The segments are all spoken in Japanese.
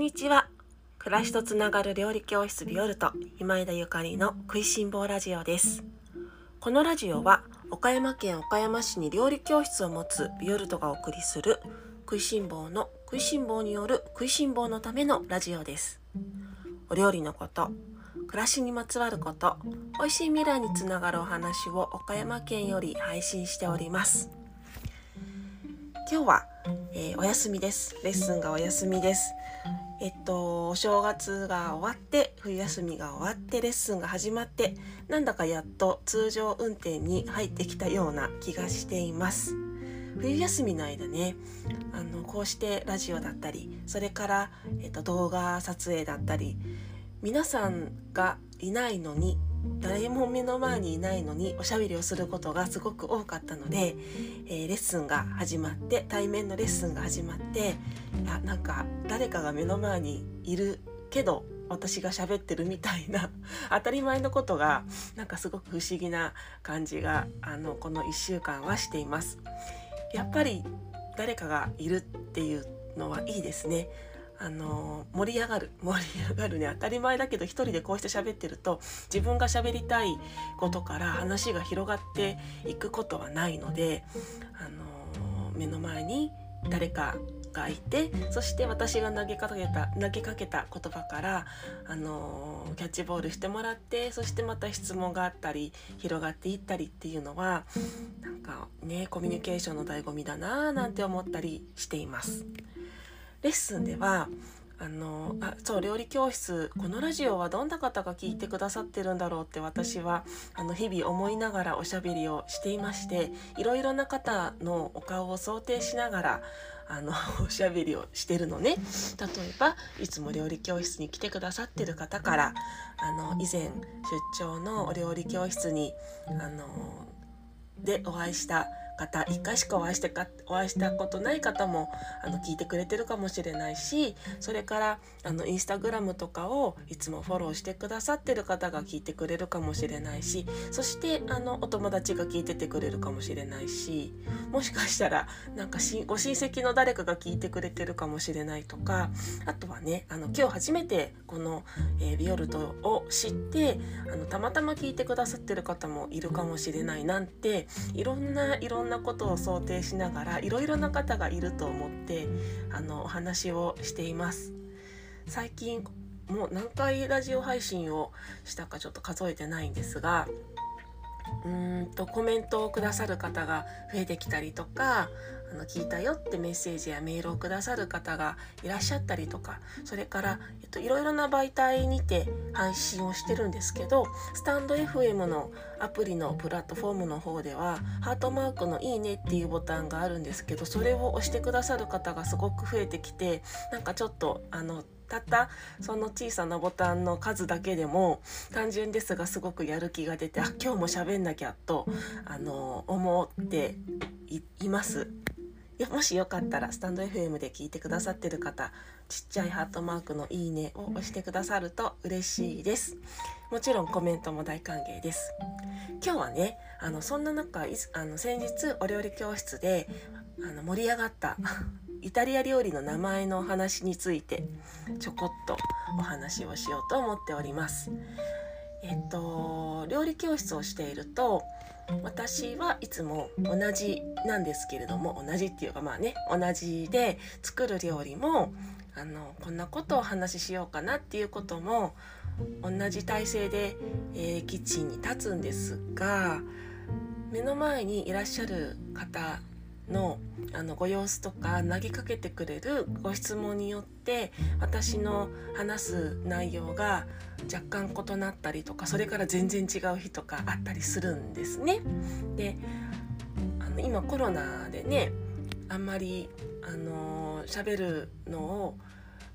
にちは。暮らしとつながる料理教室ビオルト今枝ゆかりの食いしん坊ラジオです。このラジオは岡山県岡山市に料理教室を持つビオルトがお送りする食いしん坊の食いしん坊による食いしん坊のためのラジオです。お料理のこと暮らしにまつわること美味しい未来につながるお話を岡山県より配信しております。今日は、えー、お休みです。レッスンがお休みです。えっとお正月が終わって冬休みが終わってレッスンが始まってなんだかやっと通常運転に入ってきたような気がしています。冬休みの間ねあのこうしてラジオだったりそれから、えっと、動画撮影だったり皆さんがいないのに誰も目の前にいないのにおしゃべりをすることがすごく多かったので、えー、レッスンが始まって対面のレッスンが始まってあなんか誰かが目の前にいるけど私が喋ってるみたいな 当たり前のことがなんかすごく不思議な感じがあのこの1週間はしています。やっぱり誰かがいるっていうのはいいですね。あの盛り上がる盛り上がるね当たり前だけど一人でこうして喋ってると自分が喋りたいことから話が広がっていくことはないのであの目の前に誰かがいてそして私が投げかけた投げかけた言葉からあのキャッチボールしてもらってそしてまた質問があったり広がっていったりっていうのはなんかねコミュニケーションの醍醐味だなぁなんて思ったりしています。レッスンではあのあそう料理教室このラジオはどんな方が聞いてくださってるんだろうって私はあの日々思いながらおしゃべりをしていましていろいろな方のお顔を想定しながらあの おしゃべりをしてるのね。例えばいつも料理教室に来てくださってる方からあの以前出張のお料理教室にあのでお会いした方1回しかお会いしてかお会いしたことない方もあの聞いてくれてるかもしれないしそれからあのインスタグラムとかをいつもフォローしてくださってる方が聞いてくれるかもしれないしそしてあのお友達が聞いててくれるかもしれないしもしかしたらなんかご親戚の誰かが聞いてくれてるかもしれないとかあとはねあの今日初めてこの、えー、ビオルトを知ってあのたまたま聞いてくださってる方もいるかもしれないなんていろんないろんななことを想定しながらいろいろな方がいると思ってあのお話をしています。最近もう何回ラジオ配信をしたかちょっと数えてないんですがうんとコメントをくださる方が増えてきたりとかあの聞いたよってメッセージやメールをくださる方がいらっしゃったりとかそれから、えっと、いろいろな媒体にて配信をしてるんですけどスタンド FM のアプリのプラットフォームの方ではハートマークの「いいね」っていうボタンがあるんですけどそれを押してくださる方がすごく増えてきてなんかちょっとあのたったその小さなボタンの数だけでも単純ですがすごくやる気が出てあ今日も喋んなきゃとあの思っています。もしよかったらスタンド FM で聞いてくださってる方ちっちゃいハートマークのいいねを押してくださると嬉しいです。もちろんコメントも大歓迎です。今日はねあのそんな中あの先日お料理教室であの盛り上がった イタリア料理の名前のお話についてちょこっとお話をしようと思っております。えっと料理教室をしていると私はいつも同じなんですけれども同じっていうかまあね同じで作る料理もあのこんなことをお話ししようかなっていうことも同じ体勢で、えー、キッチンに立つんですが目の前にいらっしゃる方のあのご様子とか投げかけてくれるご質問によって私の話す内容が若干異なったりとかそれから全然違う日とかあったりするんですね。であの今コロナでねあんまりあの喋るのを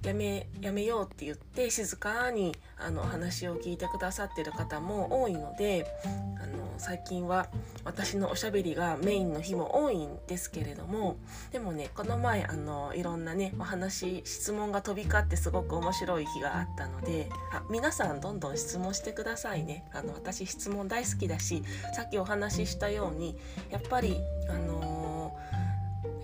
やめやめようって言って静かにあの話を聞いてくださってる方も多いのであの最近は私のおしゃべりがメインの日も多いんですけれどもでもねこの前あのいろんなねお話質問が飛び交ってすごく面白い日があったのであ皆さんどんどん質問してくださいね。あの私質問大好きだしさっきお話ししたようにやっぱりあの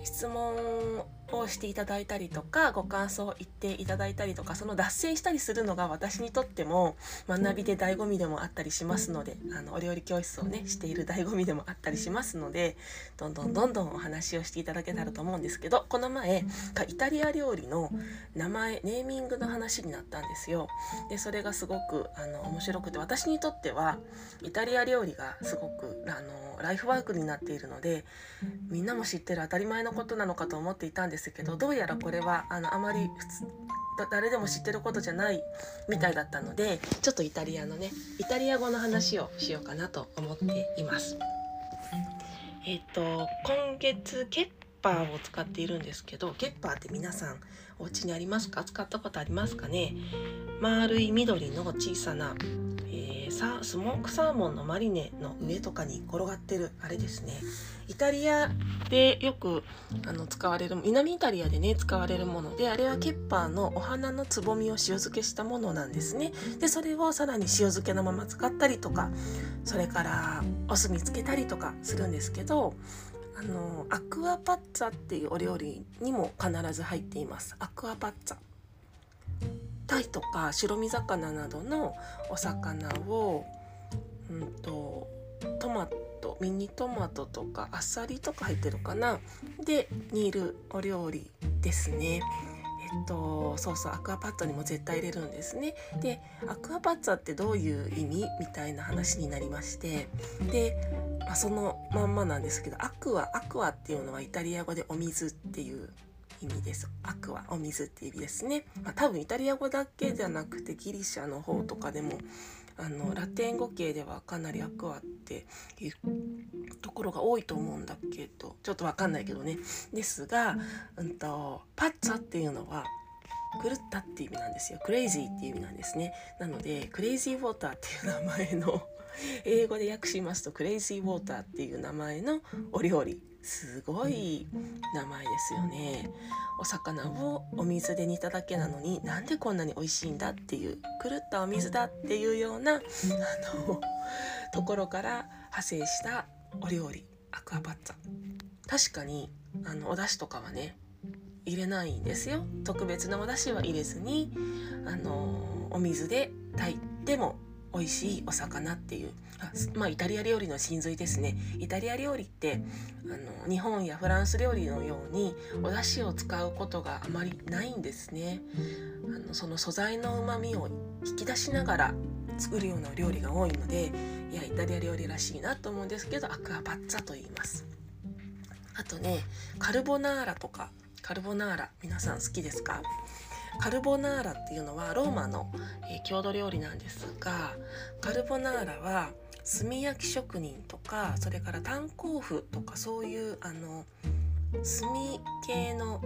質問をしていただいたりとかご感想を言っていただいたりとかその脱線したりするのが私にとっても学びで醍醐味でもあったりしますのであのお料理教室をねしている醍醐味でもあったりしますのでどんどんどんどんお話をしていただけたらと思うんですけどこの前イタリア料理の名前ネーミングの話になったんですよ。でそれがすごくあの面白くて私にとってはイタリア料理がすごくあのライフワークになっているのでみんなも知ってる当たり前のことなのかと思っていたんですけどどうやらこれはあのあまり普通誰でも知ってることじゃないみたいだったのでちょっとイタリアのねイタリア語の話をしようかなと思っています。えっ、と今月ケッパーを使っているんですけどケッパーって皆さんお家にありますか？使ったことありますかね？丸い緑の小さなさスモークサーモンのマリネの上とかに転がってるあれですね。イタリアでよくあの使われる南イタリアでね使われるものであれはケッパーのお花のつぼみを塩漬けしたものなんですね。でそれをさらに塩漬けのまま使ったりとかそれからお酢につけたりとかするんですけどあのアクアパッツァっていうお料理にも必ず入っています。アクアパッツァ。タイとか白身魚などのお魚を、うんと、トマトミニトマトとかあさりとか入ってるかなで煮るお料理ですね。えっと、そうそうアクアパッツァにも絶対入れるんですね。でアクアパッツァってどういう意味みたいな話になりましてで、まあ、そのまんまなんですけどアクアアクアっていうのはイタリア語でお水っていう意味です。アクア、お水っていう意味ですね。まあ、多分イタリア語だけじゃなくてギリシャの方とかでもあのラテン語系ではかなりアクアっていうところが多いと思うんだけどちょっとわかんないけどね。ですが、うんと、パッツァっていうのは狂ったっていう意味なんですよ。クレイジーっていう意味なんですね。なのでクレイジーウォーターっていう名前の英語で訳しますとクレイジーウォーターっていう名前のお料理すごい名前ですよね。お魚をお水で煮ただけなのになんでこんなに美味しいんだっていう狂ったお水だっていうようなあのところから派生したお料理。アクアパッツァ。確かにあのお出汁とかはね入れないんですよ。特別なお出汁は入れずにあのお水で炊いても美味しいお魚っていう。あまあイタリア料理の真髄ですね。イタリア料理ってあの日本やフランス料理のようにお出汁を使うことがあまりないんですね。あのその素材のうまみを引き出しながら作るような料理が多いのでいやイタリア料理らしいなと思うんですけどアクアパッツァと言います。あとねカルボナーラとかカルボナーラ皆さん好きですか？カルボナーラっていうのはローマの、えー、郷土料理なんですがカルボナーラは炭焼き職人とかそれから炭鉱夫とかそういうあの炭系の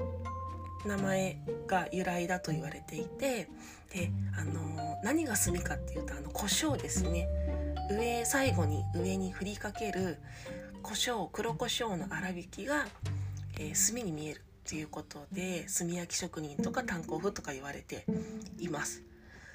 名前が由来だと言われていてであの何が炭かっていうとあの胡椒ですね。上最後に上に振りかける胡椒黒胡椒の粗挽きが、えー、炭に見える。っていうことで炭焼き職人とか炭鉱夫とか言われています。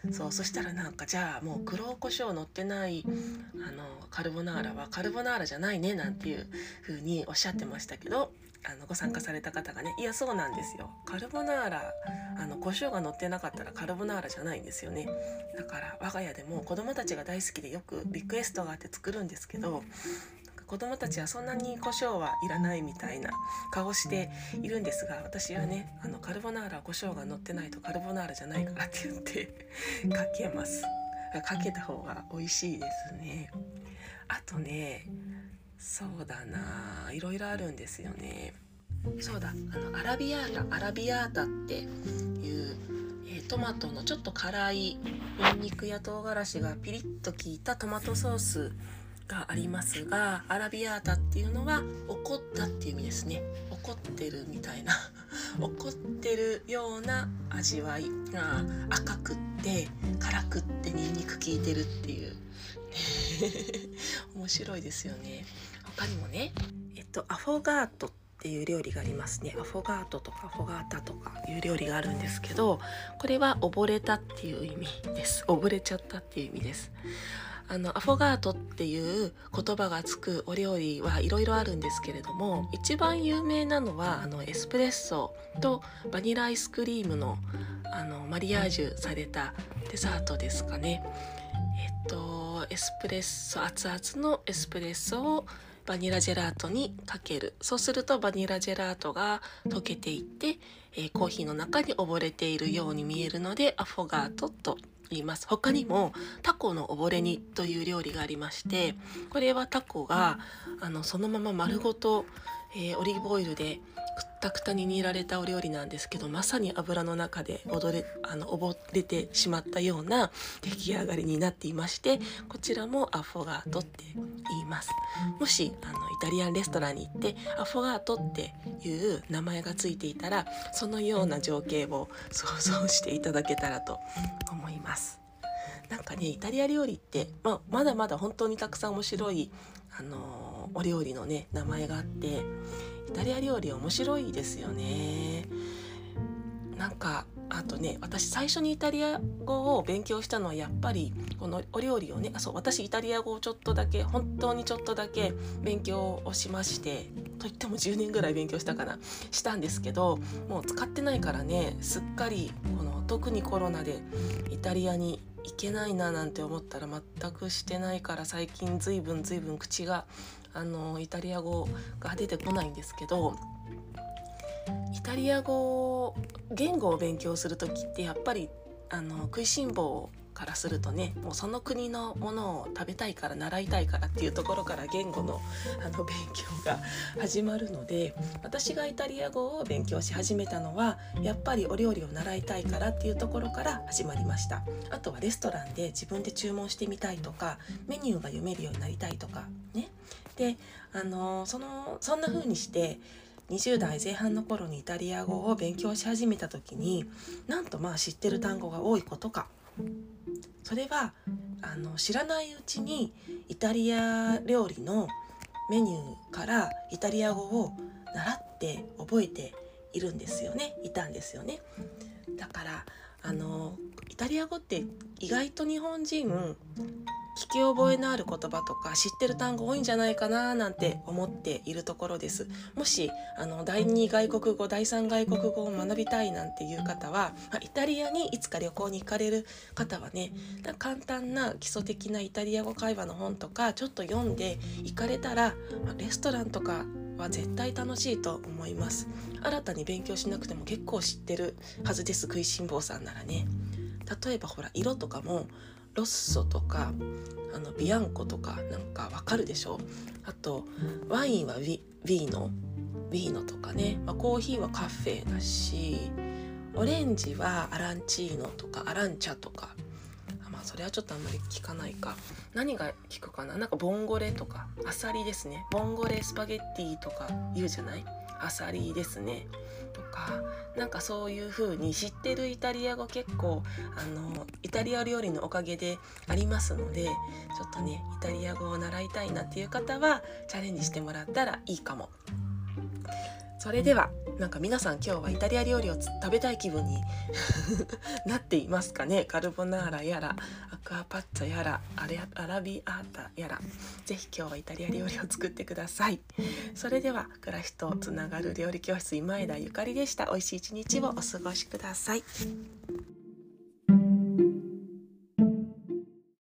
そうそしたらなんかじゃあもう黒胡椒乗ってないあのカルボナーラはカルボナーラじゃないねなんていう風におっしゃってましたけどあのご参加された方がねいやそうなんですよカルボナーラあの胡椒が乗ってなかったらカルボナーラじゃないんですよねだから我が家でも子供たちが大好きでよくリクエストがあって作るんですけど子供たちはそんなに胡椒はいらないみたいな顔しているんですが私はねあのカルボナーラ胡椒が乗ってないとカルボナーラじゃないからって言って かけます。かけた方が美味しいですね。あとねそうだな。いろいろあるんですよね。そうだ。あのアラビアータアラビアータっていうえトマトのちょっと辛いニンニクや唐辛子がピリッと効いたトマトソースがありますがアラビアータっていうのは怒ったっていう意味ですね。怒ってるみたいな。怒ってるような味わいが赤くって辛くってニンニク効いてるっていう。面白いですよね。他にもねえっとアフォガートっていう料理がありますね。アフォガートとかアフォガータとかいう料理があるんですけどこれは溺れたっていう意味です。溺れちゃったっていう意味です。あのアフォガートっていう言葉がつくお料理はいろいろあるんですけれども一番有名なのはあのエスプレッソとバニラアイスクリームのあのマリアージュされたデザートですかね。えっとエスプレッソ熱々のエスプレッソをバニラジェラートにかけるそうするとバニラジェラートが溶けていって、えー、コーヒーの中に溺れているように見えるのでアフォガートと言います。他にもタコの溺れ煮という料理がありましてこれはタコがあのそのまま丸ごと、えー、オリーブオイルでくったくたに煮られたお料理なんですけどまさに油の中で踊れあの溺れてしまったような出来上がりになっていましてこちらもアフォガートって言います。もしあのイタリアンレストランに行ってアフォガートっていう名前がついていたらそのような情景を想像していただけたらとます。なんかねイタリア料理って、まあ、まだまだ本当にたくさん面白いあのお料理のね名前があってイタリア料理面白いですよね。なんかあとね私最初にイタリア語を勉強したのはやっぱりこのお料理をねあそう私イタリア語をちょっとだけ本当にちょっとだけ勉強をしましてといっても10年ぐらい勉強したかなしたんですけどもう使ってないからねすっかりこの特にコロナでイタリアに行けないななんて思ったら全くしてないから最近ずいぶんずいぶん口があのイタリア語が出てこないんですけどイタリア語言語を勉強する時ってやっぱりあの食いしん坊からするとねもうその国のものを食べたいから習いたいからっていうところから言語のあの勉強が始まるので私がイタリア語を勉強し始めたのはやっぱりお料理を習いたいからっていうところから始まりました。あとはレストランで自分で注文してみたいとかメニューが読めるようになりたいとかね。であのそのそんな風にして20代前半の頃にイタリア語を勉強し始めた時になんとまあ知ってる単語が多いことか。それはあの知らないうちにイタリア料理のメニューからイタリア語を習って覚えているんですよね。いたんですよね。だからあのイタリア語って意外と日本人聞き覚えのある言葉とか知ってる単語多いんじゃないかななんて思っているところです。もしあの第2外国語第3外国語を学びたいなんていう方はイタリアにいつか旅行に行かれる方はね簡単な基礎的なイタリア語会話の本とかちょっと読んで行かれたらレストランとかは絶対楽しいと思います。新たに勉強しなくても結構知ってるはずです食いしん坊さんならね。例えばほら色とかもロッソとかあのビアンコとかなんかわかるでしょ？あとワインはウィーノ。ウィーノとかね、まあ、コーヒーはカフェだしオレンジはアランチーノとかアランチャとか。まあそれはちょっとあんまり聞かないか。何が聞くかな？なんかボンゴレとか。アサリですね。ボンゴレスパゲッティとか言うじゃない？アサリですね。かなんかそういう風に知ってるイタリア語結構あのイタリア料理のおかげでありますのでちょっとねイタリア語を習いたいなっていう方はチャレンジしてもらったらいいかも。それではなんか皆さん今日はイタリア料理を食べたい気分に なっていますかね？カルボナーラやらアクアパッツァやらアレアラビアータやら。是非今日はイタリア料理を作ってください。それでは暮らしとつながる料理教室今枝ゆかりでした。美味しい一日をお過ごしください。